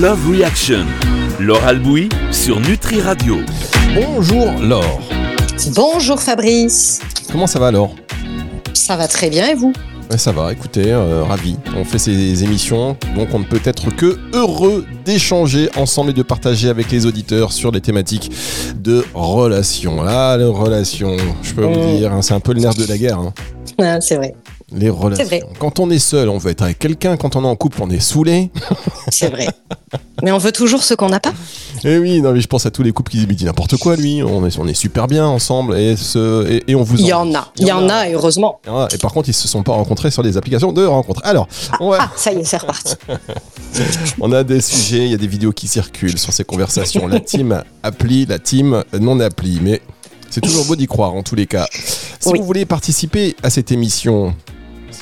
Love Reaction. Laure Albouy sur Nutri Radio. Bonjour Laure. Bonjour Fabrice. Comment ça va Laure? Ça va très bien et vous? Ouais, ça va, écoutez, euh, ravi. On fait ces émissions, donc on ne peut être que heureux d'échanger ensemble et de partager avec les auditeurs sur les thématiques de relations. Ah, les relations, je peux vous Mm. dire, hein, c'est un peu le nerf de la guerre. hein. Ah, C'est vrai, Les relations. vrai. Quand on est seul, on veut être avec quelqu'un. Quand on est en couple, on est saoulé. c'est vrai. Mais on veut toujours ce qu'on n'a pas. Et oui, non, mais je pense à tous les couples qui disent, dis n'importe quoi, lui. On est, on est super bien ensemble et, ce, et, et on vous Il y en a, il y en a heureusement. Ah, Et par contre, ils se sont pas rencontrés sur des applications de rencontres. Alors, on, va- Ah, ça y est, c'est reparti. on a des sujets, il y a des vidéos qui circulent sur ces conversations. La team appli, la team non appli. Mais c'est toujours beau d'y croire en tous les cas. Si Oui. vous voulez participer à cette émission,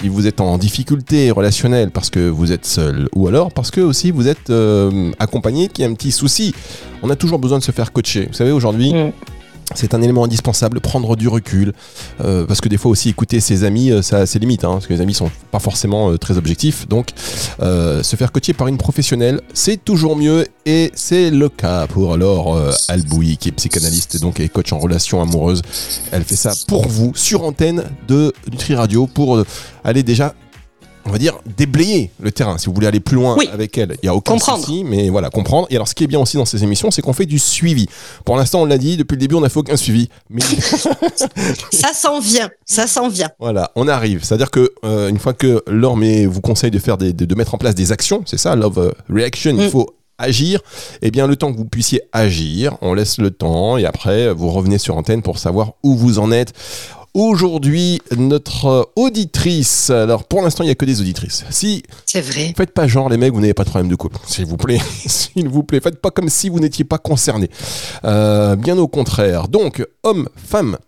si vous êtes en difficulté relationnelle parce que vous êtes seul, ou alors parce que aussi vous êtes euh, accompagné, qu'il y a un petit souci, on a toujours besoin de se faire coacher. Vous savez, aujourd'hui, Mm. C'est un élément indispensable, prendre du recul, euh, parce que des fois aussi écouter ses amis, euh, ça a ses limites, hein, parce que les amis sont pas forcément euh, très objectifs, donc se faire coacher par une professionnelle, c'est toujours mieux, et c'est le cas pour Laure Albouy, qui est psychanalyste donc et coach en relation amoureuse. Elle fait ça pour vous, sur antenne de Nutri Radio, pour aller déjà on va dire déblayer le terrain. Si vous voulez aller plus loin Oui. avec elle, il y a aucun Comprendre. souci, mais voilà, comprendre. Et alors, ce qui est bien aussi dans ces émissions, c'est qu'on fait du suivi. Pour l'instant, on l'a dit, depuis le début, on n'a fait aucun suivi. Mais Ça s'en vient, ça s'en vient. voilà, on arrive. C'est-à-dire que euh, une fois que Laure mais vous conseille de faire des, de, de mettre en place des actions, c'est ça, love euh, reaction, il Mm. faut agir. Et bien, le temps que vous puissiez agir, on laisse le temps et après, vous revenez sur antenne pour savoir où vous en êtes. Aujourd'hui, notre auditrice, alors pour l'instant, il n'y a que des auditrices. Si C'est vrai. Faites pas genre les mecs, vous n'avez pas de problème de couple, s'il vous plaît, s'il vous plaît. Faites pas comme si vous n'étiez pas concerné. Euh, bien au contraire. Donc, hommes, femmes,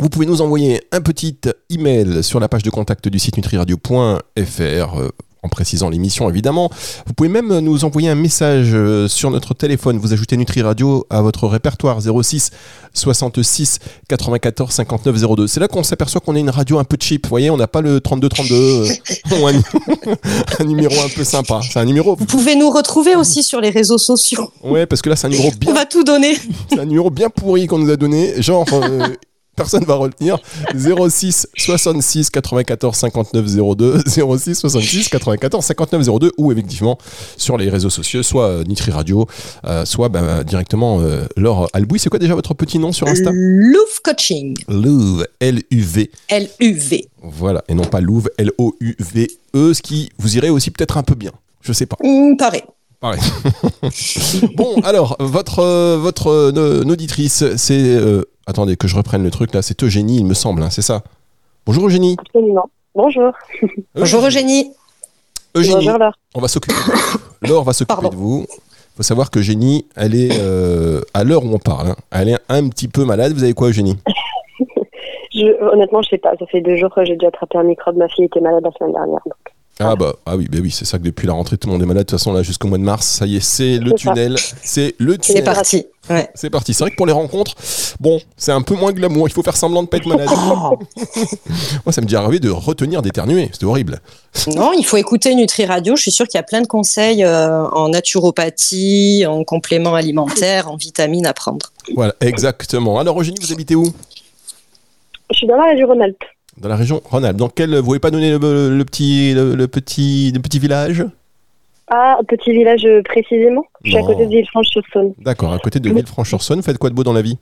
vous pouvez nous envoyer un petit email sur la page de contact du site nutriradio.fr. en précisant l'émission évidemment. Vous pouvez même nous envoyer un message euh, sur notre téléphone. Vous ajoutez Nutri Radio à votre répertoire 06 66 94 59 02. C'est là qu'on s'aperçoit qu'on est une radio un peu cheap. Vous voyez, on n'a pas le 32 32 euh, un, un numéro un peu sympa. C'est un numéro. Vous pouvez nous retrouver aussi sur les réseaux sociaux. Ouais, parce que là c'est un numéro On bien, va tout donner. c'est un numéro bien pourri qu'on nous a donné. Genre. euh, Personne va retenir 06 66 94 59 02 06 66 94 59 02 ou effectivement sur les réseaux sociaux soit euh, Nitri Radio euh, soit bah, directement euh, Laure Albouy c'est quoi déjà votre petit nom sur Insta? Louvre Coaching. Louve L-U-V L-U-V. voilà et non pas Louve L-O-U-V-E ce qui vous irait aussi peut-être un peu bien je sais pas Hum, pareil. Pareil. bon, alors, votre, euh, euh, auditrice, c'est. Attendez, que je reprenne le truc là, c'est Eugénie, il me semble, hein, c'est ça Bonjour Eugénie. Absolument. Bonjour. Bonjour Eugénie. Eugénie, Bonjour Laure. on va s'occuper de vous. Laure va s'occuper de vous. faut savoir que Eugénie, elle est, euh, à l'heure où on parle, hein, elle est un petit peu malade. Vous avez quoi, Eugénie? Je, honnêtement, je sais pas. Ça fait deux jours que j'ai déjà attrapé un microbe. Ma fille était malade la semaine dernière. donc. Ah bah ah oui bah oui c'est ça que depuis la rentrée tout le monde est malade de toute façon là jusqu'au mois de mars ça y est c'est le C'est tunnel c'est le C'est tunnel parti. Ouais. c'est parti c'est vrai que pour les rencontres bon c'est un peu moins glamour il faut faire semblant de pas être malade Oh. moi ça me dit arrivé de retenir d'éternuer c'était horrible Non, il faut écouter Nutri Radio. Je suis sûre qu'il y a plein de conseils euh, en naturopathie, en compléments alimentaires, en vitamines à prendre. Voilà, exactement. Alors, Eugénie, vous habitez où? Je suis dans la région Rhône-Alpes. Dans la région Rhône-Alpes. Dans quel, vous pouvez pas donner le, le petit, le, le petit, le petit village? Ah, petit village euh, précisément. Je suis à côté de Villefranche-sur-Saône. D'accord, à côté de Villefranche-sur-Saône. Faites quoi de beau dans la vie?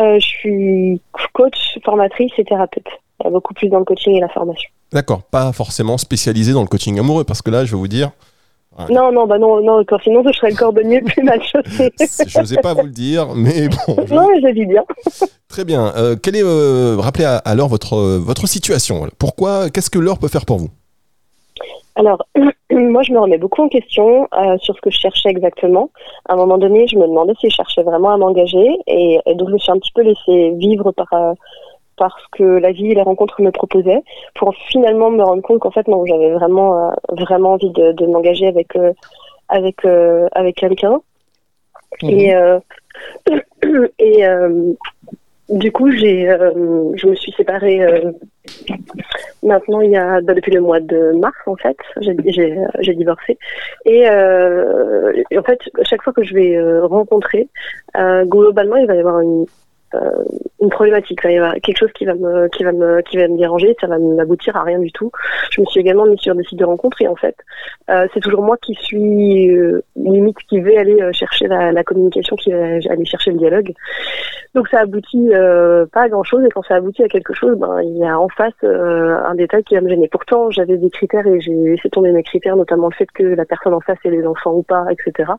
Euh, je suis coach, formatrice et thérapeute. Il y a beaucoup plus dans le coaching et la formation. D'accord, pas forcément spécialisé dans le coaching amoureux, parce que là, je vais vous dire, Non, non, bah non, non, sinon je serais le cordonnier le plus mal chaussé. je n'osais pas vous le dire, mais bon. je- non, mais je vis bien. Très bien. Euh, quel est, euh, rappelez à, à l'heure votre, euh, votre situation. Pourquoi, qu'est-ce que l'heure peut faire pour vous? Alors, moi, je me remets beaucoup en question sur ce que je cherchais exactement. À un moment donné, je me demandais si je cherchais vraiment à m'engager, et, et donc je me suis un petit peu laissée vivre par euh, par ce que la vie et les rencontres me proposaient, pour finalement me rendre compte qu'en fait, non, j'avais vraiment euh, vraiment envie de, de m'engager avec euh, avec euh, avec quelqu'un. Et euh, et euh, du coup, j'ai, je me suis séparée Maintenant, il y a bah, depuis le mois de mars en fait, j'ai divorcé et, et, en fait chaque fois que je vais rencontrer, globalement il va y avoir une une problématique. Quelque chose qui va me, qui va me, qui va me déranger. Ça va m'aboutir à rien du tout. Je me suis également mise sur des sites de rencontres et en fait, euh, c'est toujours moi qui suis euh, limite qui vais aller chercher la, la, communication, qui va aller chercher le dialogue. Donc ça aboutit pas à grand chose et quand ça aboutit à quelque chose, ben il y a en face un détail qui va me gêner. Pourtant, j'avais des critères et j'ai laissé tomber mes critères, notamment le fait que la personne en face ait les enfants ou pas, etc.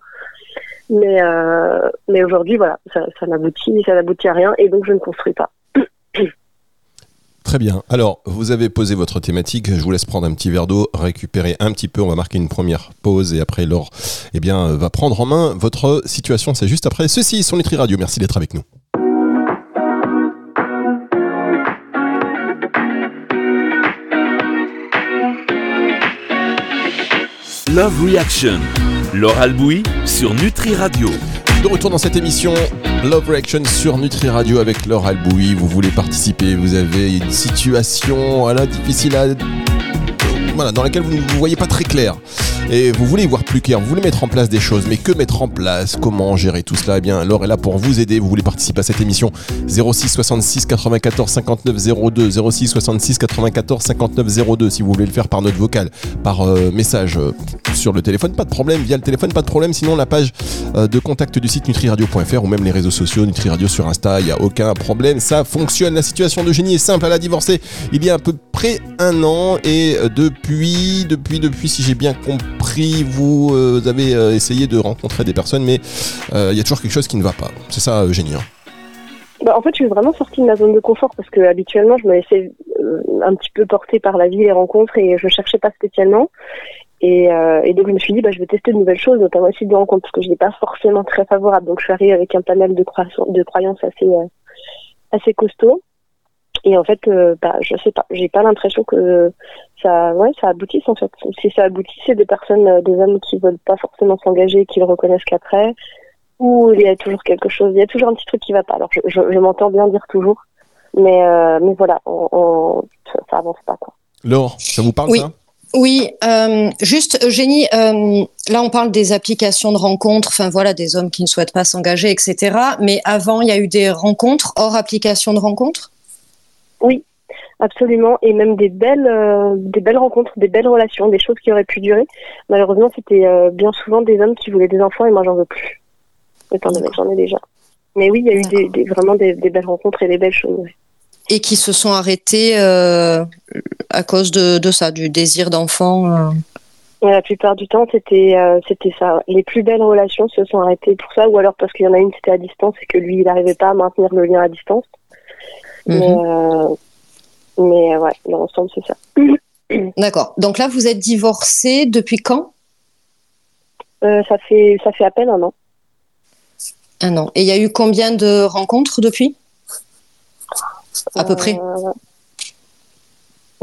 Mais, euh, mais aujourd'hui, voilà, ça, ça n'aboutit, ça n'aboutit à rien et donc je ne construis pas. Très bien. Alors, vous avez posé votre thématique. Je vous laisse prendre un petit verre d'eau, récupérer un petit peu. On va marquer une première pause et après, Laure eh bien, va prendre en main votre situation. C'est juste après ceci, son Nutri Radio. Merci d'être avec nous. Love Reaction Laure Albouy sur Nutri Radio. De retour dans cette émission Love Reaction sur Nutri Radio avec Laure Albouy. Vous voulez participer, vous avez une situation difficile à voilà, dans laquelle vous ne vous voyez pas très clair et vous voulez y voir plus clair, vous voulez mettre en place des choses, mais que mettre en place Comment gérer tout cela? Eh bien, Laure est là pour vous aider. Vous voulez participer à cette émission 06 66 94 59 02 06 66 94 59 02 si vous voulez le faire par note vocale, par euh, message euh, sur le téléphone, pas de problème. Via le téléphone, pas de problème. Sinon, la page euh, de contact du site nutriradio.fr ou même les réseaux sociaux NutriRadio sur Insta, il n'y a aucun problème. Ça fonctionne. La situation de Génie est simple. Elle a divorcé il y a à peu près un an et depuis, depuis, depuis, si j'ai bien compris, vous, euh, avez euh, essayé de rencontrer des personnes, mais euh, il y a toujours quelque chose qui ne va pas. C'est ça, Eugénie. Bah, en fait, je suis vraiment sortie de ma zone de confort parce que habituellement, je me laissais un petit peu porter par la vie, les rencontres, et je cherchais pas spécialement. Et, donc, je me suis dit, bah, je vais tester de nouvelles choses, notamment aussi de rencontres, parce que je n'ai pas forcément très favorable. Donc, je suis arrivée avec un panel de, croyances assez, assez costaud. Et en fait, euh, bah, je sais pas, j'ai pas l'impression que ça, ouais, ça aboutisse en fait. Si ça aboutit, c'est des personnes, euh, des hommes qui veulent pas forcément s'engager, qui le reconnaissent qu'après, ou il y a toujours quelque chose, il y a toujours un petit truc qui va pas. Alors je, je, m'entends bien dire toujours, mais euh, mais voilà, on, ça, avance pas quoi. Laure, ça vous parle oui. ça? Oui, euh, juste Eugénie, euh, là on parle des applications de rencontres, enfin voilà, des hommes qui ne souhaitent pas s'engager, etc. Mais avant, il y a eu des rencontres hors application de rencontres? Oui, absolument, et même des belles, euh, des belles rencontres, des belles relations, des choses qui auraient pu durer. Malheureusement, c'était euh, bien souvent des hommes qui voulaient des enfants et moi j'en veux plus. Étant donné que j'en ai déjà. Mais oui, il y a eu des, vraiment des, belles rencontres et des belles choses. Et qui se sont arrêtées euh, à cause de, ça, du désir d'enfant. La plupart du temps, c'était c'était ça. Les plus belles relations se sont arrêtées pour ça, ou alors parce qu'il y en a une c'était à distance et que lui il n'arrivait pas à maintenir le lien à distance. Mais, mhm. euh, mais ouais, l'ensemble, c'est ça. D'accord. Donc là, vous êtes divorcé depuis quand? Euh, ça, fait, ça fait à peine un an. Un an. Et il y a eu combien de rencontres depuis? À peu près euh,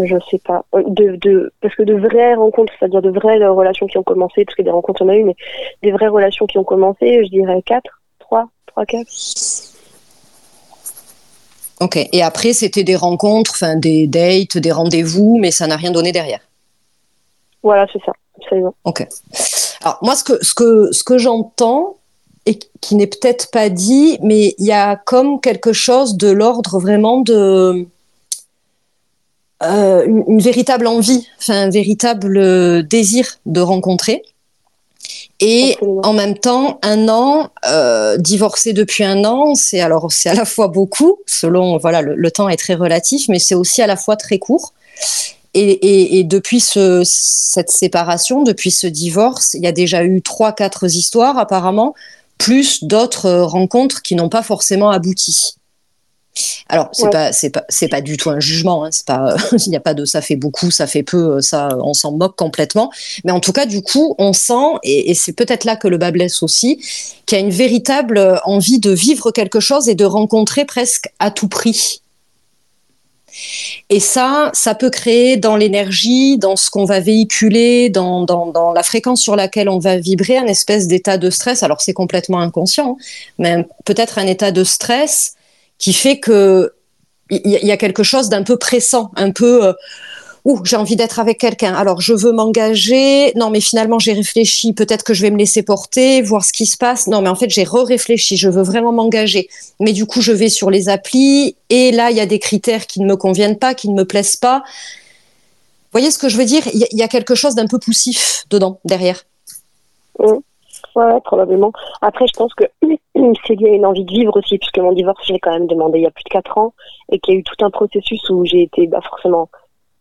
Je sais pas. De, de, parce que de vraies rencontres, c'est-à-dire de vraies relations qui ont commencé, parce que des rencontres on a eu, mais des vraies relations qui ont commencé, je dirais 4, 3, 3, 4. Ok. Et après, c'était des rencontres, enfin des dates, des rendez-vous, mais ça n'a rien donné derrière. Voilà, c'est ça, absolument. Ok. Alors moi, ce que ce que ce que j'entends et qui n'est peut-être pas dit, mais il y a comme quelque chose de l'ordre vraiment de euh, une, véritable envie, enfin un véritable désir de rencontrer. Et en même temps, un an, euh, divorcé depuis un an, c'est alors c'est à la fois beaucoup, selon voilà le, temps est très relatif, mais c'est aussi à la fois très court. Et, et, depuis ce, cette séparation, depuis ce divorce, il y a déjà eu trois, quatre histoires apparemment, plus d'autres rencontres qui n'ont pas forcément abouti. Alors c'est pas c'est pas c'est pas du tout un jugement. Hein, c'est pas il n'y a pas de ça fait beaucoup, ça fait peu, ça on s'en moque complètement. Mais en tout cas du coup on sent et, c'est peut-être là que le bas blesse aussi qu'il y a une véritable envie de vivre quelque chose et de rencontrer presque à tout prix. Et ça, ça peut créer dans l'énergie, dans ce qu'on va véhiculer, dans, dans, dans, la fréquence sur laquelle on va vibrer, un espèce d'état de stress. Alors c'est complètement inconscient, hein, mais peut-être un état de stress qui fait que il y, a quelque chose d'un peu pressant, un peu euh, j'ai envie d'être avec quelqu'un. Alors, je veux m'engager. Non, mais finalement, j'ai réfléchi. Peut-être que je vais me laisser porter, voir ce qui se passe. Non, mais en fait, j'ai re-réfléchi. Je veux vraiment m'engager. Mais du coup, je vais sur les applis. Et là, il y a des critères qui ne me conviennent pas, qui ne me plaisent pas. Vous voyez ce que je veux dire? Il y, a quelque chose d'un peu poussif dedans, derrière. Oui, Ouais, probablement. Après, je pense que c'est lié à une envie de vivre aussi, puisque mon divorce, je l'ai quand même demandé il y a plus de 4 ans, et qu'il y a eu tout un processus où j'ai été bah, forcément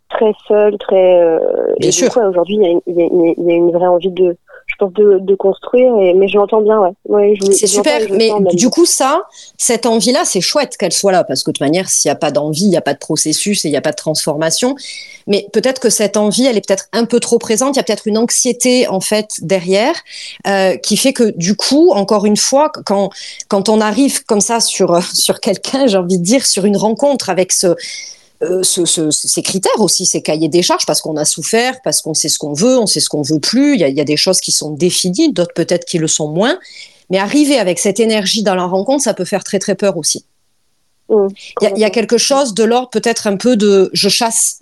très seule, très. Euh, bien sûr. Aujourd'hui, il y, y, a une vraie envie de, je pense, de, de construire. Et, mais je l'entends bien, ouais. ouais c'est super. Mais du coup, ça, cette envie-là, c'est chouette qu'elle soit là, parce que de toute manière, s'il n'y a pas d'envie, il n'y a pas de processus et il n'y a pas de transformation. Mais peut-être que cette envie, elle est peut-être un peu trop présente. Il y a peut-être une anxiété en fait derrière, euh, qui fait que du coup, encore une fois, quand quand on arrive comme ça sur sur quelqu'un, j'ai envie de dire, sur une rencontre avec ce euh, ces critères aussi, ces cahiers des charges, parce qu'on a souffert, parce qu'on sait ce qu'on veut, on sait ce qu'on veut plus. Il y, a, il y a des choses qui sont définies, d'autres peut-être qui le sont moins. Mais arriver avec cette énergie dans la rencontre, ça peut faire très très peur aussi. Mmh, il, y a, quelque chose de l'ordre peut-être un peu de je chasse,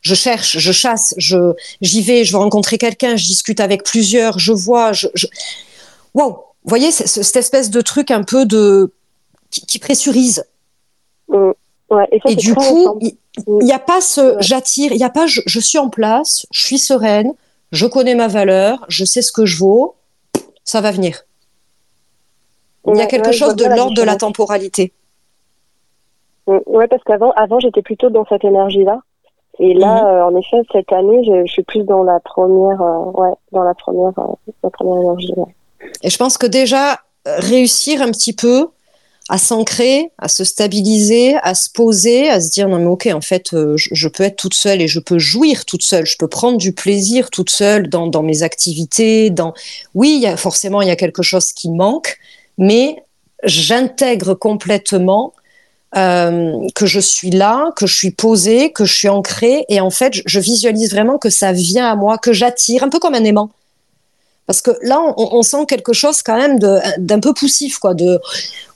je cherche, je chasse, je j'y vais, je veux rencontrer quelqu'un, je discute avec plusieurs, je vois, je, je... wow, vous voyez cette espèce de truc un peu de qui, pressurise. Mmh et, du coup, il n'y a pas ce j'attire, il n'y a pas je, suis en place, je suis sereine, je connais ma valeur, je sais ce que je vaux, ça va venir. Il y a quelque chose de l'ordre de la temporalité. Mm, oui, parce qu'avant, avant, j'étais plutôt dans cette énergie-là. Et là, mhm. euh, en effet, cette année, je, suis plus dans la première, euh, ouais, dans la première, euh, la première énergie. Et je pense que déjà réussir un petit peu à s'ancrer, à se stabiliser, à se poser, à se dire non mais ok en fait euh, je, peux être toute seule et je peux jouir toute seule, je peux prendre du plaisir toute seule dans, dans mes activités, dans oui forcément il y a quelque chose qui manque, mais j'intègre complètement euh, que je suis là, que je suis posée, que je suis ancrée et en fait je, je visualise vraiment que ça vient à moi, que j'attire, un peu comme un aimant. Parce que là, on, sent quelque chose quand même d'un peu poussif, quoi. De,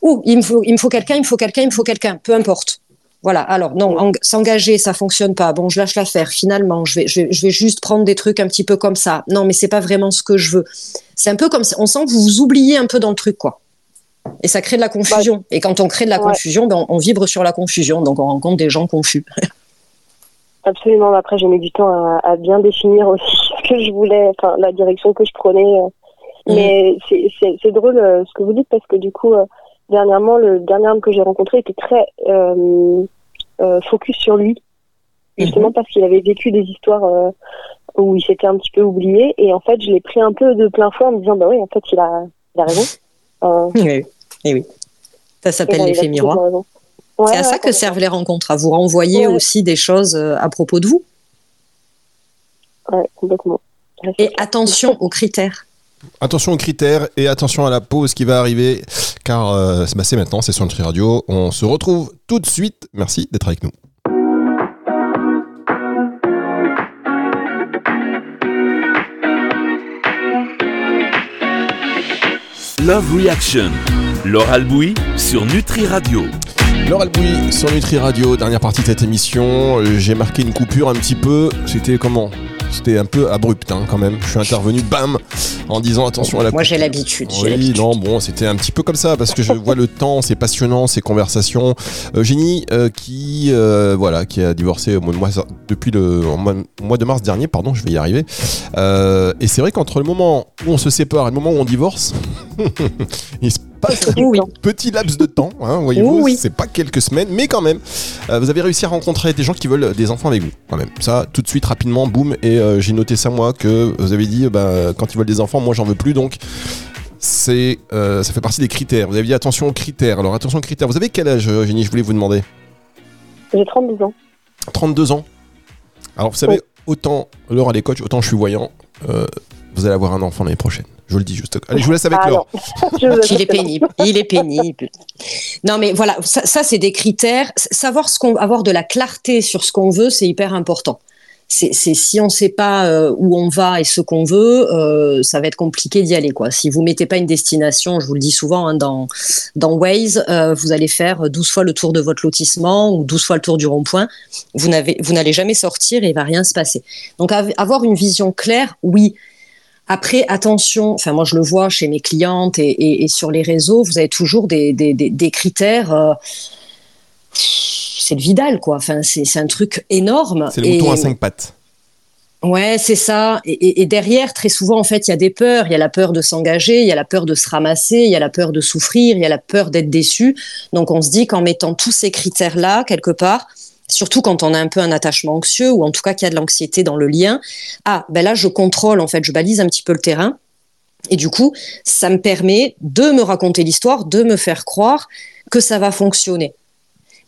oh, il me faut, il me faut quelqu'un, il me faut quelqu'un, il me faut quelqu'un, peu importe. Voilà. Alors non, s'engager, ça fonctionne pas. Bon, je lâche l'affaire. Finalement, je vais, je vais, juste prendre des trucs un petit peu comme ça. Non, mais c'est pas vraiment ce que je veux. C'est un peu comme, on sent que vous vous oubliez un peu dans le truc, quoi. Et ça crée de la confusion. Et quand on crée de la confusion, ben, on, vibre sur la confusion, donc on rencontre des gens confus. Absolument. Après, j'ai mis du temps à, bien définir aussi ce que je voulais, enfin la direction que je prenais. Euh. Mhm. Mais c'est drôle euh, ce que vous dites parce que du coup, euh, dernièrement, le dernier homme que j'ai rencontré était très focus sur lui, justement mhm. parce qu'il avait vécu des histoires où il s'était un petit peu oublié. Et en fait, je l'ai pris un peu de plein fouet en me disant, bah oui, en fait, il a, il a raison. oui, et oui. Ça s'appelle l'effet miroir c'est à ça que servent les rencontres, à vous renvoyer aussi des choses euh, à propos de vous. Oui, complètement. Et attention aux critères. Attention aux critères et attention à la pause qui va arriver, car euh, bah, c'est maintenant, c'est sur Nutri Radio. On se retrouve tout de suite. Merci d'être avec nous. Love Reaction, Laure Bouy sur Nutri Radio. Laure Albouy sur Nutri Radio, dernière partie de cette émission. Euh, j'ai marqué une coupure un petit peu. C'était comment? C'était un peu abrupt hein, quand même. Je suis intervenu, bam, en disant attention à la. Moi j'ai l'habitude. Oui, non, bon, c'était un petit peu comme ça parce que je vois le temps, c'est passionnant, ces conversations. Eugénie, euh, qui, euh, voilà, qui a divorcé au mois de mars, depuis le mois, de mars dernier, pardon, je vais y arriver. Euh, et c'est vrai qu'entre le moment où on se sépare et le moment où on divorce, il se passe un petit laps de temps, hein, voyez-vous, c'est pas quelques semaines, mais quand même, vous avez réussi à rencontrer des gens qui veulent des enfants avec vous, quand même. Ça, tout de suite, rapidement, boum, et euh, j'ai noté ça moi que vous avez dit bah, quand ils veulent des enfants, moi j'en veux plus donc c'est euh, ça fait partie des critères. Vous avez dit attention aux critères. Alors attention aux critères. Vous avez quel âge, Eugénie Je voulais vous demander? J'ai 32 ans. 32 ans. Alors vous savez, autant Laure elle est coach, autant je suis voyant. Euh, vous allez avoir un enfant l'année prochaine. Je vous le dis juste. Allez, je vous laisse avec ah Laure. il est pénible. Il est pénible. Non, mais voilà, ça, ça c'est des critères. Savoir ce qu'on, avoir de la clarté sur ce qu'on veut, c'est hyper important c'est si on ne sait pas euh, où on va et ce qu'on veut, euh, ça va être compliqué d'y aller. Quoi. Si vous mettez pas une destination, je vous le dis souvent, hein, dans, dans Waze, euh, vous allez faire 12 fois le tour de votre lotissement ou 12 fois le tour du rond-point. Vous n'allez jamais sortir et il va rien se passer. Donc avoir une vision claire, oui. Après, attention, enfin moi je le vois chez mes clientes et, et, sur les réseaux, vous avez toujours des, des, des, des critères c'est le Vidal, quoi. Enfin, c'est un truc énorme. C'est le mouton à cinq pattes. Ouais, c'est ça. Et, derrière, très souvent, en fait, il y a des peurs. Il y a la peur de s'engager, il y a la peur de se ramasser, il y a la peur de souffrir, il y a la peur d'être déçu. Donc, on se dit qu'en mettant tous ces critères-là, quelque part, surtout quand on a un peu un attachement anxieux ou en tout cas qu'il y a de l'anxiété dans le lien, ah, ben là, je contrôle, en fait, je balise un petit peu le terrain. Et du coup, ça me permet de me raconter l'histoire, de me faire croire que ça va fonctionner.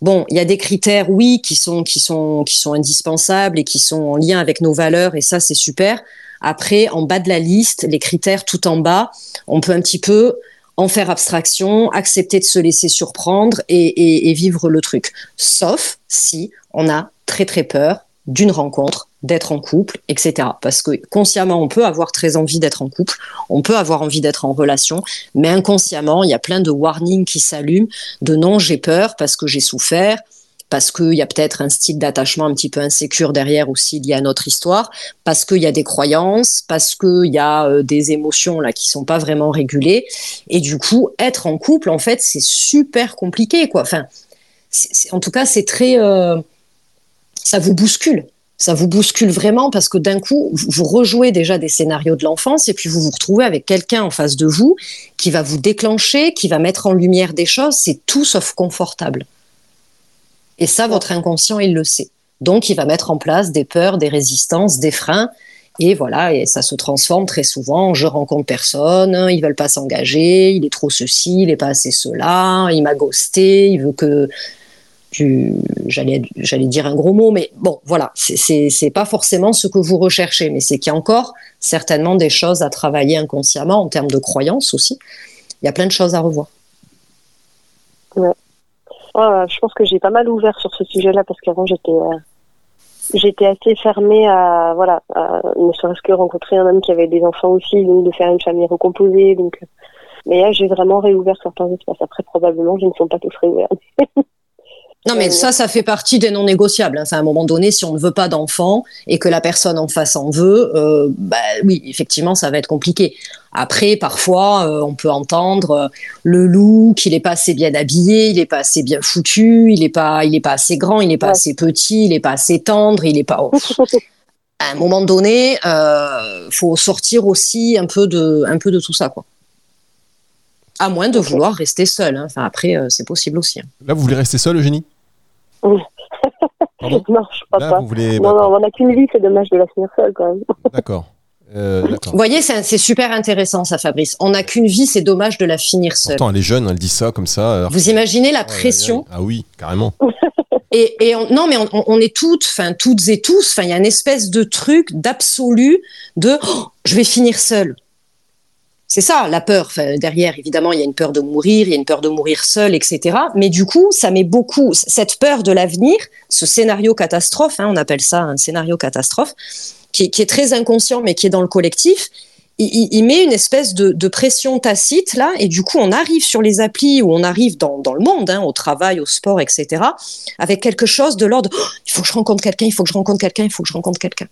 Bon, il y a des critères, oui, qui sont, qui sont, qui sont indispensables et qui sont en lien avec nos valeurs, et ça, c'est super. Après, en bas de la liste, les critères tout en bas, on peut un petit peu en faire abstraction, accepter de se laisser surprendre et, vivre le truc. Sauf si on a très très peur d'une rencontre, d'être en couple, etc. Parce que consciemment, on peut avoir très envie d'être en couple, on peut avoir envie d'être en relation, mais inconsciemment, il y a plein de warnings qui s'allument, de non, j'ai peur parce que j'ai souffert, parce qu'il y a peut-être un style d'attachement un petit peu insécure derrière aussi lié à notre histoire, parce qu'il y a des croyances, parce qu'il y a euh, des émotions là qui sont pas vraiment régulées, et du coup, être en couple, en fait, c'est super compliqué, quoi. Enfin, en tout cas, c'est très euh, ça vous bouscule. Ça vous bouscule vraiment parce que d'un coup, vous rejouez déjà des scénarios de l'enfance et puis vous vous retrouvez avec quelqu'un en face de vous qui va vous déclencher, qui va mettre en lumière des choses. C'est tout sauf confortable. Et ça, votre inconscient, il le sait. Donc, il va mettre en place des peurs, des résistances, des freins. Et voilà, et ça se transforme très souvent. Je rencontre personne, ils veulent pas s'engager, il est trop ceci, il est pas assez cela, il m'a ghosté, il veut que j'allais j'allais dire un gros mot mais bon voilà c'est c'est pas forcément ce que vous recherchez mais c'est qu'il y a encore certainement des choses à travailler inconsciemment en termes de croyances aussi il y a plein de choses à revoir ouais. Je pense que j'ai pas mal ouvert sur ce sujet-là parce qu'avant j'étais euh, j'étais assez fermée à voilà ne serait-ce que rencontrer un homme qui avait des enfants aussi donc de faire une famille recomposée donc mais là j'ai vraiment réouvert certains espaces. Après probablement ils ne sont pas tous réouverts Non, mais ça, ça fait partie des non négociables. Hein. à un moment donné, si on ne veut pas d'enfant et que la personne en face en veut, euh, bah oui, effectivement, ça va être compliqué. Après, parfois, euh, on peut entendre euh, le loup qu'il n'est pas assez bien habillé, il n'est pas assez bien foutu, il n'est pas, il est pas assez grand, il n'est pas assez petit, il n'est pas assez tendre, il n'est pas. à un moment donné, euh, faut sortir aussi un peu de, un peu de tout ça, quoi. À moins de vouloir rester seul. Hein. Enfin, après, c'est possible aussi. Hein. Là, vous voulez rester seul, Eugénie? Non, je crois pas. Vous voulez... Non, non, on n'a qu'une vie, c'est dommage de la finir seule quand même. D'accord. Euh, Vous voyez, c'est super intéressant ça, Fabrice. On n'a qu'une vie, c'est dommage de la finir seule. Pourtant, elle est jeune, elle dit ça comme ça. Vous imaginez la pression Ah oui, carrément. Et, et non, mais on, est toutes, enfin toutes et tous. Enfin, il y a une espèce de truc d'absolu de oh, je vais finir seule. C'est ça, la peur. derrière, évidemment, il y a une peur de mourir, il y a une peur de mourir seul, etc. Mais du coup, ça met beaucoup cette peur de l'avenir, ce scénario catastrophe, hein, on appelle ça un scénario catastrophe, qui, est très inconscient, mais qui est dans le collectif. Il, met une espèce de, pression tacite là, et du coup, on arrive sur les applis ou on arrive dans, le monde, hein, au travail, au sport, etc., avec quelque chose de l'ordre oh, il faut que je rencontre quelqu'un, il faut que je rencontre quelqu'un, il faut que je rencontre quelqu'un.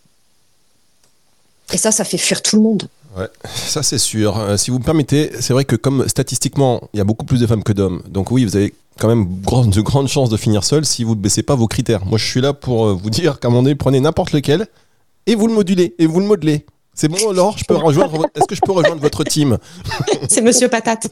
Et ça, ça fait fuir tout le monde. Ouais, ça c'est sûr. Euh, si vous me permettez, c'est vrai que comme statistiquement, il y a beaucoup plus de femmes que d'hommes. Donc oui, vous avez quand même de grandes chances de finir seul si vous ne baissez pas vos critères. Moi, je suis là pour euh, vous dire donné, prenez n'importe lequel et vous le modulez et vous le modelez. C'est bon, Laure, je peux rejoindre. Est-ce que je peux rejoindre votre team C'est Monsieur Patate.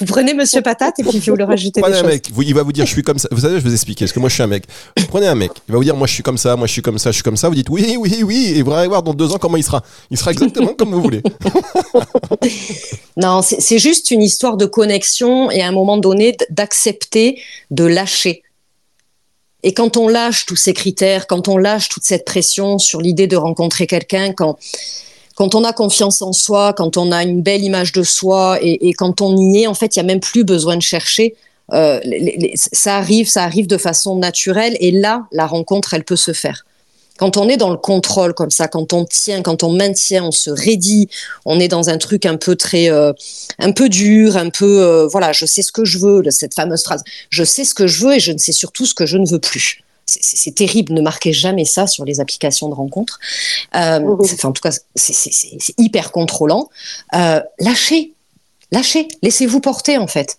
Vous prenez Monsieur Patate et puis vous le rajoutez. Prenez un mec. il va vous dire, je suis comme ça. Vous savez, je vais vous expliquer. Parce que moi, je suis un mec. prenez un mec. Il va vous dire, moi, je suis comme ça. Moi, je suis comme ça. Je suis comme ça. Vous dites, oui, oui, oui. Et vous allez voir dans deux ans comment il sera. Il sera exactement comme vous voulez. non, c'est juste une histoire de connexion et à un moment donné d'accepter de lâcher. Et quand on lâche tous ces critères, quand on lâche toute cette pression sur l'idée de rencontrer quelqu'un, quand quand on a confiance en soi, quand on a une belle image de soi et, quand on y est, en fait, il y a même plus besoin de chercher. Euh, ça arrive, ça arrive de façon naturelle et là, la rencontre, elle peut se faire. Quand on est dans le contrôle comme ça, quand on tient, quand on maintient, on se raidit, on est dans un truc un peu très, euh, un peu dur, un peu, euh, voilà, je sais ce que je veux, cette fameuse phrase, je sais ce que je veux et je ne sais surtout ce que je ne veux plus. C'est terrible, ne marquez jamais ça sur les applications de rencontres. Euh, enfin, en tout cas, c'est hyper contrôlant. lâchez, lâchez, laissez-vous porter en fait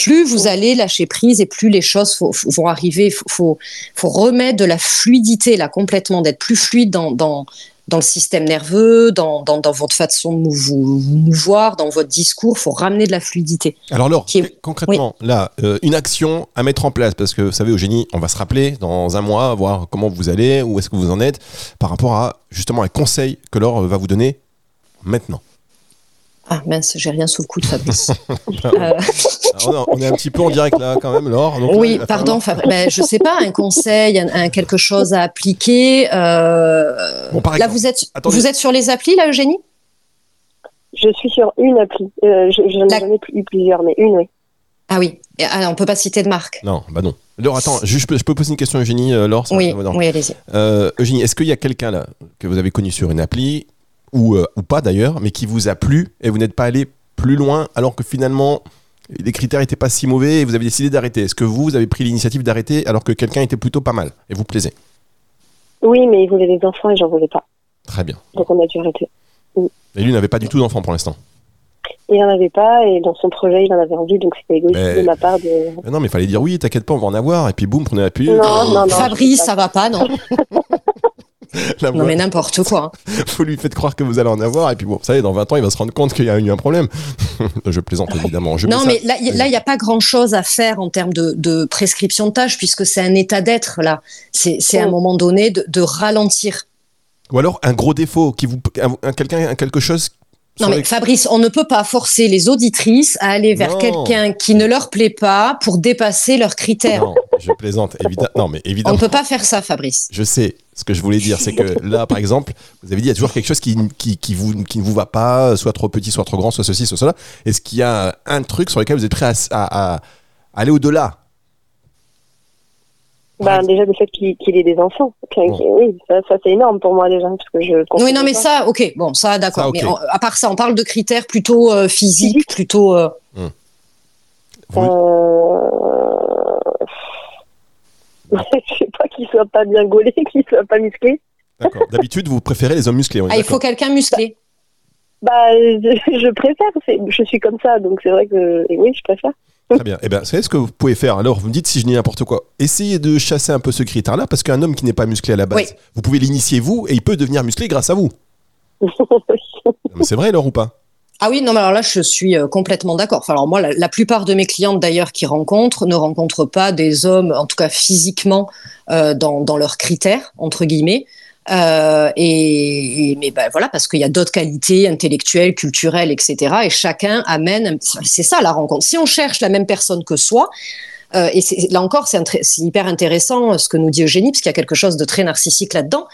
plus vous allez lâcher prise et plus les choses vont arriver. Il faut, faut, remettre de la fluidité là complètement, d'être plus fluide dans, dans, dans, le système nerveux, dans, dans, dans votre façon de vous, mouvoir, dans votre discours. Il faut ramener de la fluidité. Alors Laure, concrètement, là, euh, une action à mettre en place, parce que vous savez, Eugénie, on va se rappeler dans un mois, voir comment vous allez, où est-ce que vous en êtes, par rapport à justement un conseil que Laure va vous donner maintenant. Ah mince, j'ai rien sous le coup de Fabrice. Euh. on est un petit peu en direct là quand même, Laure. oui, pardon, Fabrice. Ben, je sais pas, un conseil, un, quelque chose à appliquer. Euh... là, vous êtes, vous êtes sur les applis là, Eugénie? Je suis sur une appli. Euh, je n'en ai jamais eu plusieurs, mais une, oui. Ah oui, ah, on peut pas citer de marque. Non, bah non. Laure, attends, je, peux, je peux poser une question, Eugénie, euh, Laure Oui, oui allez-y. Euh, Eugénie, est-ce qu'il y a quelqu'un là que vous avez connu sur une appli ou, euh, ou pas d'ailleurs, mais qui vous a plu et vous n'êtes pas allé plus loin alors que finalement les critères n'étaient pas si mauvais et vous avez décidé d'arrêter. Est-ce que vous, vous avez pris l'initiative d'arrêter alors que quelqu'un était plutôt pas mal et vous plaisait? Oui, mais il voulait des enfants et j'en voulais pas. Très bien. Donc on a dû arrêter. Et lui n'avait pas du tout d'enfants pour l'instant? Il n'en avait pas et dans son projet il en avait envie donc c'était égoïste de ma part de. non mais il fallait dire oui t'inquiète pas on va en avoir et puis boum prenez la pilule. Non, non, non, Fabrice ça va pas non? non, mais n'importe quoi. Vous lui faites croire que vous allez en avoir, et puis bon, vous savez, dans 20 ans, il va se rendre compte qu'il y a eu un problème. je plaisante évidemment. non, mais là, il n'y a pas grand chose à faire en termes de, prescription de tâches, puisque c'est un état d'être, là. C'est à un moment donné de, ralentir. Ou alors un gros défaut, qui vous, quelqu'un, quelque chose non mais Fabrice, on ne peut pas forcer les auditrices à aller vers quelqu'un qui ne leur plaît pas pour dépasser leurs critères. Non, je plaisante, évidemment. Non mais évidemment. On ne peut pas faire ça, Fabrice. Je sais. Ce que je voulais dire, c'est que là, par exemple, vous avez dit il y a toujours quelque chose qui, qui, vous, qui ne vous va pas, soit trop petit, soit trop grand, soit ceci, soit cela. Est-ce qu'il y a un truc sur lequel vous êtes prêt à, aller au-delà? Ben, déjà le fait qu'il ait des enfants. Oui, ça, c'est énorme pour moi déjà. Parce que je oui, non, mais ça, ok, bon, ça, d'accord. Mais à part ça, on parle de critères plutôt euh, physiques, plutôt. Euh... Hum. euh je sais pas qu'il soit pas bien gaulé, qu'il soit pas musclé. D'accord. D'habitude, vous préférez les hommes musclés. Ah, il faut quelqu'un musclé. Bah, je, préfère. Je suis comme ça, donc c'est vrai que oui, je préfère. Très bien. Eh bien, vous savez ce que vous pouvez faire Alors, vous me dites si je dis n'importe quoi. Essayez de chasser un peu ce critère-là, parce qu'un homme qui n'est pas musclé à la base, vous pouvez l'initier vous, et il peut devenir musclé grâce à vous. c'est vrai, alors ou pas? Ah oui, non, mais alors là, je suis euh, complètement d'accord. Enfin, alors moi, la, plupart de mes clientes d'ailleurs qui rencontrent ne rencontrent pas des hommes, en tout cas physiquement, euh, dans, dans, leurs critères entre guillemets. Euh, et, mais ben voilà, parce qu'il y a d'autres qualités intellectuelles, culturelles, etc. Et chacun amène. C'est ça la rencontre. Si on cherche la même personne que soi, euh, et là encore, c'est hyper intéressant ce que nous dit Eugénie, parce qu'il y a quelque chose de très narcissique là-dedans.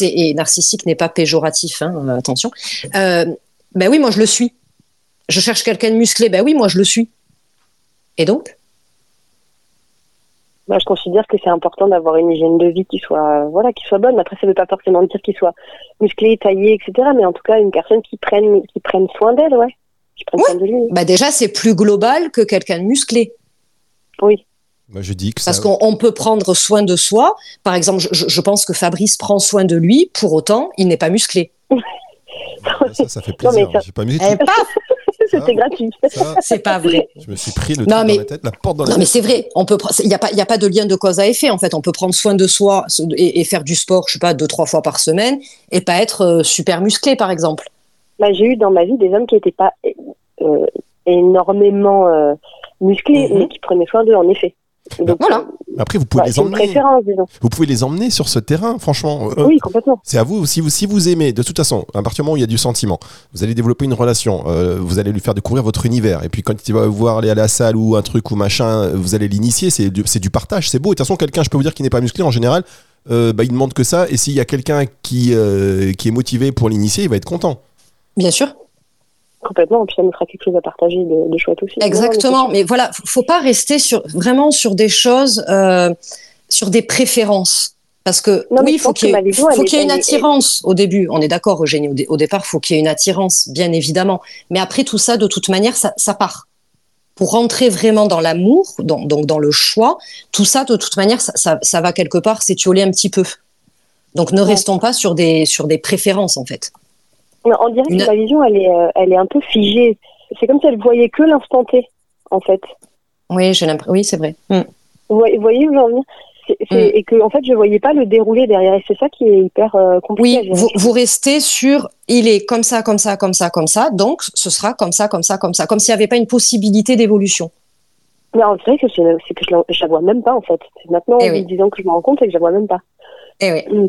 Et narcissique n'est pas péjoratif, hein, attention. Euh, ben oui, moi je le suis. Je cherche quelqu'un de musclé, ben oui, moi je le suis. Et donc? Ben, je considère que c'est important d'avoir une hygiène de vie qui soit voilà qui soit bonne. Après, ça ne veut pas forcément dire qu'il soit musclé, taillé, etc. Mais en tout cas, une personne qui prenne qui prenne soin d'elle, ouais. Qui prenne soin de lui. Bah déjà, c'est plus global que quelqu'un de musclé. Oui. Moi, je dis que Parce qu'on peut prendre soin de soi. Par exemple, je, je, pense que Fabrice prend soin de lui. Pour autant, il n'est pas musclé. Ça, ça fait plaisir. J'ai pas mis C'était gratuit. C'est pas vrai. Je me suis pris le non, mais, dans la tête, la porte dans la Non, mais c'est vrai. On peut. Il n'y a pas. Il a pas de lien de cause à effet. En fait, on peut prendre soin de soi et, faire du sport, je sais pas, deux trois fois par semaine, et pas être euh, super musclé, par exemple. Bah, j'ai eu dans ma vie des hommes qui n'étaient pas euh, énormément euh, musclés, mhm. mais qui prenaient soin d'eux, en effet voilà. Après, vous pouvez bah, les emmener. Vous pouvez les emmener sur ce terrain, franchement. Euh, oui, complètement. C'est à vous. Si vous si vous aimez, de toute façon, à partir du moment où il y a du sentiment, vous allez développer une relation. Euh, vous allez lui faire découvrir votre univers. Et puis quand il va vous voir aller à la salle ou un truc ou machin, vous allez l'initier. C'est du, du partage. C'est beau. Et de toute façon, quelqu'un, je peux vous dire, qui n'est pas musclé en général, euh, bah, il demande que ça. Et s'il y a quelqu'un qui qui est motivé pour l'initier, il va être content. Bien sûr. Complètement, puis ça nous fera quelque chose à partager de, de chouette aussi. Exactement, mais voilà, faut pas rester sur vraiment sur des choses, euh, sur des préférences, Parce que Non, oui, je il faut qu'il y ait, faut qu'il y une attirance au début. On est d'accord, Eugénie. Au, dé- au départ, faut qu'il y ait une attirance, bien évidemment. Mais après tout ça, de toute manière, ça, ça part. Pour rentrer vraiment dans l'amour, dans- donc dans le choix, tout ça, de toute manière, ça, ça, ça va quelque part s'étioler un petit peu. Donc ne Ouais. restons pas sur des, sur des préférences, en fait. Non, On dirait que ma vision, elle est, euh, elle est un peu figée. C'est comme si elle voyait que l'instant T, en fait. Oui, j'ai l'impression. Oui, c'est vrai. Mm. Vous voyez, où j'en viens C'est- c'est- Mm. Et que, en fait, je voyais pas le déroulé derrière. Et c'est ça qui est hyper euh, compliqué Oui, vous, vous restez sur il est comme ça, comme ça, comme ça, comme ça, donc ce sera comme ça, comme ça, comme ça, comme s'il n'y avait pas une possibilité d'évolution. Mais en vrai, que c'est c'est que je la, je la vois même pas, en fait. C'est maintenant, Eh en oui. me disant que je me rends compte, c'est que je la vois même pas. Eh oui. Mm.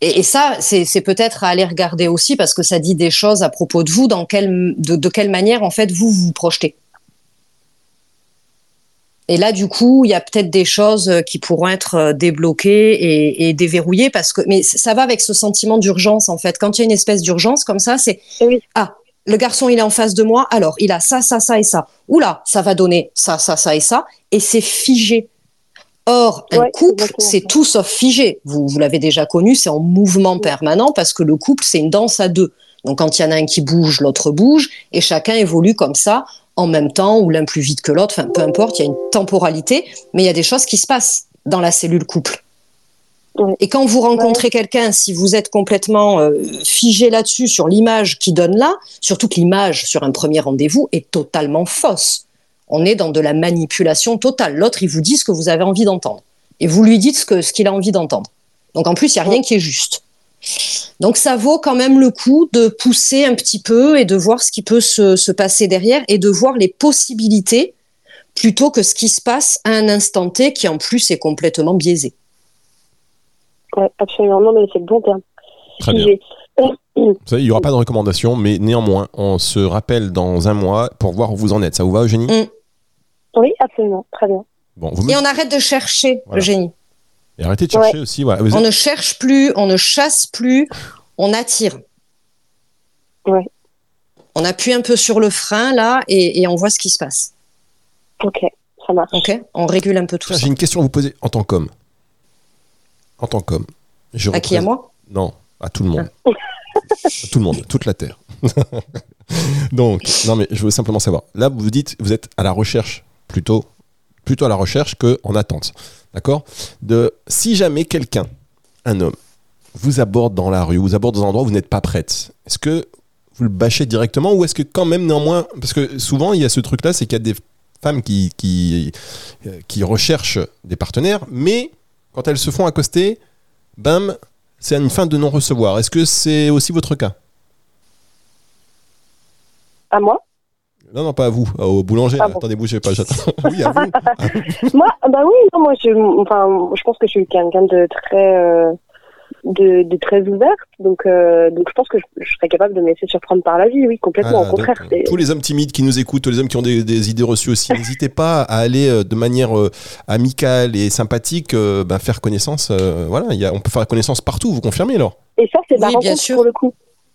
Et, et ça, c'est peut-être à aller regarder aussi parce que ça dit des choses à propos de vous, dans quelle, de, de quelle manière en fait vous vous projetez. Et là, du coup, il y a peut-être des choses euh, qui pourront être euh, débloquées et, et déverrouillées parce que, mais ça va avec ce sentiment d'urgence en fait. Quand il y a une espèce d'urgence comme ça, c'est oui. ah, le garçon il est en face de moi, alors il a ça, ça, ça et ça. Oula, ça va donner ça, ça, ça et ça, et c'est figé. Or, un Ouais, couple, c'est tout sauf figé. Vous, vous l'avez déjà connu, c'est en mouvement permanent parce que le couple, c'est une danse à deux. Donc, quand il y en a un qui bouge, l'autre bouge, et chacun évolue comme ça, en même temps, ou l'un plus vite que l'autre, enfin, peu importe, il y a une temporalité, mais il y a des choses qui se passent dans la cellule couple. Et quand vous rencontrez quelqu'un, si vous êtes complètement euh, figé là-dessus, sur l'image qui donne là, surtout que l'image sur un premier rendez-vous est totalement fausse. On est dans de la manipulation totale. L'autre, il vous dit ce que vous avez envie d'entendre. Et vous lui dites ce que- ce qu'il a envie d'entendre. Donc en plus, il n'y a rien qui est juste. Donc ça vaut quand même le coup de pousser un petit peu et de voir ce qui peut se, se passer derrière et de voir les possibilités plutôt que ce qui se passe à un instant T qui en plus est complètement biaisé. Ouais, absolument. Non, mais c'est le bon terme. Très bien. Figé. Vous savez, il n'y aura pas de recommandation, mais néanmoins, on se rappelle dans un mois pour voir où vous en êtes. Ça vous va, Eugénie? Mm. Oui, absolument. Très bien. Bon, vous me... Et on arrête de chercher Voilà. le génie. Et arrêtez de chercher aussi. Voilà. Vous On êtes- ne cherche plus, on ne chasse plus, on attire. Ouais. On appuie un peu sur le frein là et, et on voit ce qui se passe. Ok, ça marche. Ok On régule un peu tout ça. J'ai une question à vous poser en tant qu'homme. En tant qu'homme. À qui à moi? Non, à tout le monde. À tout le monde, toute la Terre. Donc, non, mais je veux simplement savoir. Là, vous dites, vous êtes à la recherche, plutôt, plutôt à la recherche qu'en attente. D'accord? De si jamais quelqu'un, un homme, vous aborde dans la rue, vous aborde dans un endroit où vous n'êtes pas prête, est-ce que vous le bâchez directement ou est-ce que quand même néanmoins, parce que souvent il y a ce truc-là, c'est qu'il y a des femmes qui, qui, euh, qui recherchent des partenaires, mais quand elles se font accoster, bam, c'est une fin de non-recevoir. Est-ce que c'est aussi votre cas? À moi? Non, non, pas à vous, au boulanger. Ah bon. Attendez, bougez pas, j'attends. oui, à vous. Moi, bah oui, non, moi, je, enfin, je pense que je suis quelqu'un de très, euh, de, de très ouverte, donc, euh, donc je pense que je, je serais capable de me laisser surprendre par la vie, oui, complètement. Au contraire, donc, tous les hommes timides qui nous écoutent, tous les hommes qui ont des, des idées reçues aussi, n'hésitez pas à aller euh, de manière euh, amicale et sympathique euh, ben, faire connaissance. euh, voilà, il y a, on peut faire connaissance partout, vous confirmez alors? Et ça, c'est la Oui, bien rencontre sûr. pour le coup.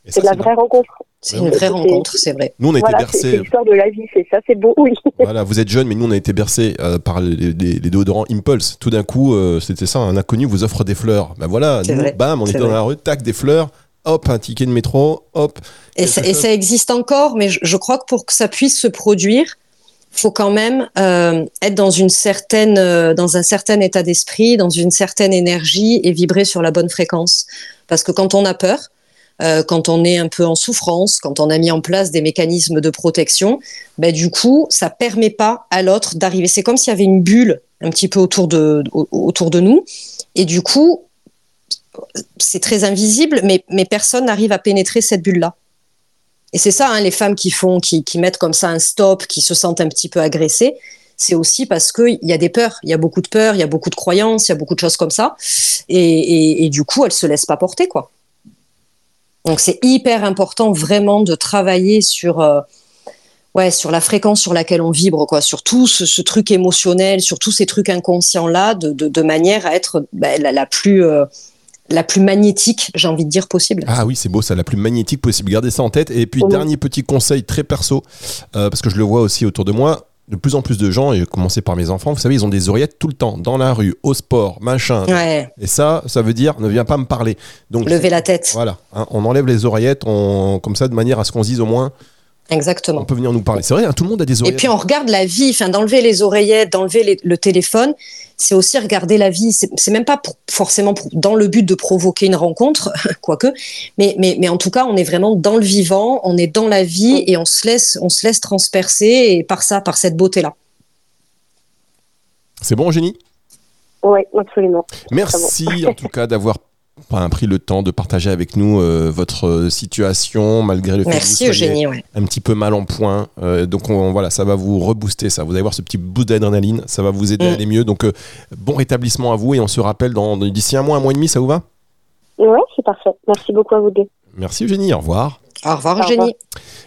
C'est la vraie rencontre. C'est une vraie rencontre, c'est vrai. Nous, on a été Voilà, c'est bercés. l'histoire de la vie, c'est ça, c'est beau, oui. Voilà, vous êtes jeunes, mais nous, on a été bercés euh, par les, les- les déodorants Impulse. Tout d'un coup, euh, c'était ça, un inconnu vous offre des fleurs. Ben voilà, nous, vrai, bam, on était dans la rue, tac, des fleurs, hop, un ticket de métro, hop. Et ça, et existe encore, mais je, je crois que pour que ça puisse se produire, faut quand même euh, être dans une certaine, euh, dans un certain état d'esprit, dans une certaine énergie et vibrer sur la bonne fréquence. Parce que quand on a peur, euh, quand on est un peu en souffrance, quand on a mis en place des mécanismes de protection, ben du coup, ça permet pas à l'autre d'arriver. C'est comme s'il y avait une bulle un petit peu autour de, au- autour de nous, et du coup, c'est très invisible, mais, mais personne n'arrive à pénétrer cette bulle-là. Et c'est ça, hein, les femmes qui font, qui, qui mettent comme ça un stop, qui se sentent un petit peu agressées, c'est aussi parce qu'il y a des peurs, il y a beaucoup de peurs, il y a beaucoup de croyances, il y a beaucoup de choses comme ça, et, et, et du coup, elles se laissent pas porter, quoi. Donc c'est hyper important vraiment de travailler sur, euh, ouais, sur la fréquence sur laquelle on vibre, quoi, sur tout ce, ce truc émotionnel, sur tous ces trucs inconscients là, de, de, de manière à être bah, la, la plus euh, la plus magnétique, j'ai envie de dire possible. Ah oui, c'est beau, ça, la plus magnétique possible. Gardez ça en tête. Et puis, Mhm. dernier petit conseil très perso, euh, parce que je le vois aussi autour de moi. De plus en plus de gens, et commencer par mes enfants, vous savez, ils ont des oreillettes tout le temps, dans la rue, au sport, machin. Ouais, Et ça, ça veut dire ne viens pas me parler. Donc lever la tête. voilà, hein, on enlève les oreillettes, on, comme ça, de manière à ce qu'on se dise au moins, on Exactement. peut venir nous parler. C'est vrai, hein, tout le monde a des Et oreillettes. puis on regarde la vie, enfin d'enlever les oreillettes, d'enlever les- le téléphone, c'est aussi regarder la vie. C'est même pas pour- forcément pour- dans le but de provoquer une rencontre, quoique, mais, mais, mais en tout cas on est vraiment dans le vivant, on est dans la vie et on se laisse, on se laisse transpercer et par ça, par cette beauté-là. C'est bon, Eugénie? Oui, absolument. Merci en tout cas d'avoir enfin, pris le temps de partager avec nous euh, votre euh, situation malgré le fait Merci que vous soyez Eugénie. Ouais. un petit peu mal en point. Euh, donc on- voilà, ça va vous rebooster ça. Vous allez voir ce petit boost d'adrénaline, ça va vous aider à Mm. aller mieux. Donc euh, bon rétablissement à vous et on se rappelle dans d'ici un mois, un mois et demi, ça vous va? Oui, c'est parfait. Merci beaucoup à vous deux. Merci Eugénie, au revoir. Au revoir. Eugénie.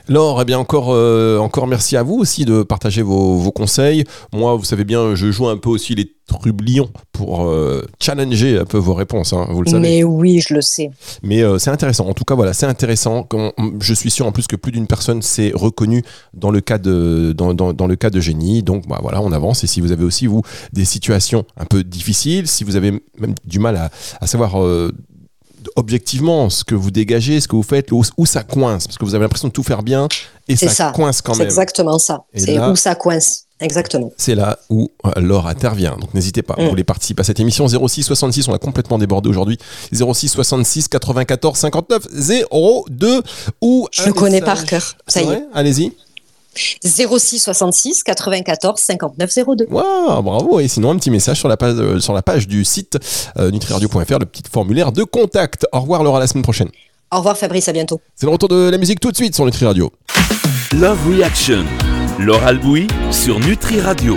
Laure, eh bien encore, euh, encore merci à vous aussi de partager vos, vos conseils. Moi, vous savez bien, je joue un peu aussi les trublions pour euh, challenger un peu vos réponses, hein, vous le savez. Mais oui, je le sais. Mais euh, c'est intéressant. En tout cas, voilà, c'est intéressant. Quand- je suis sûr en plus que plus d'une personne s'est reconnue dans le cas de dans, dans- dans le cas de génie. Donc bah, voilà, on avance. Et si vous avez aussi vous des situations un peu difficiles, si vous avez même du mal à, à savoir objectivement ce que vous dégagez, ce que vous faites, où, ça coince, parce que vous avez l'impression de tout faire bien et C'est ça, ça. coince quand C'est même. exactement ça. C'est où ça coince. Exactement. C'est là où euh, Laure intervient. Donc n'hésitez pas, vous Mm. voulez participer à cette émission 06 66, on a complètement débordé aujourd'hui. 06 66 94 59 02 ou Je connais par cœur. Ça C'est y est. Allez-y. 06 66 94 59 02. Waouh, bravo. Et sinon, un petit message sur la page, euh, sur la page du site euh, nutriradio.fr, le petit formulaire de contact. Au revoir Laure, à la semaine prochaine. Au revoir Fabrice, à bientôt. C'est le retour de la musique tout de suite sur Nutri Radio. Love Reaction. Laure Albouy sur Nutri Radio.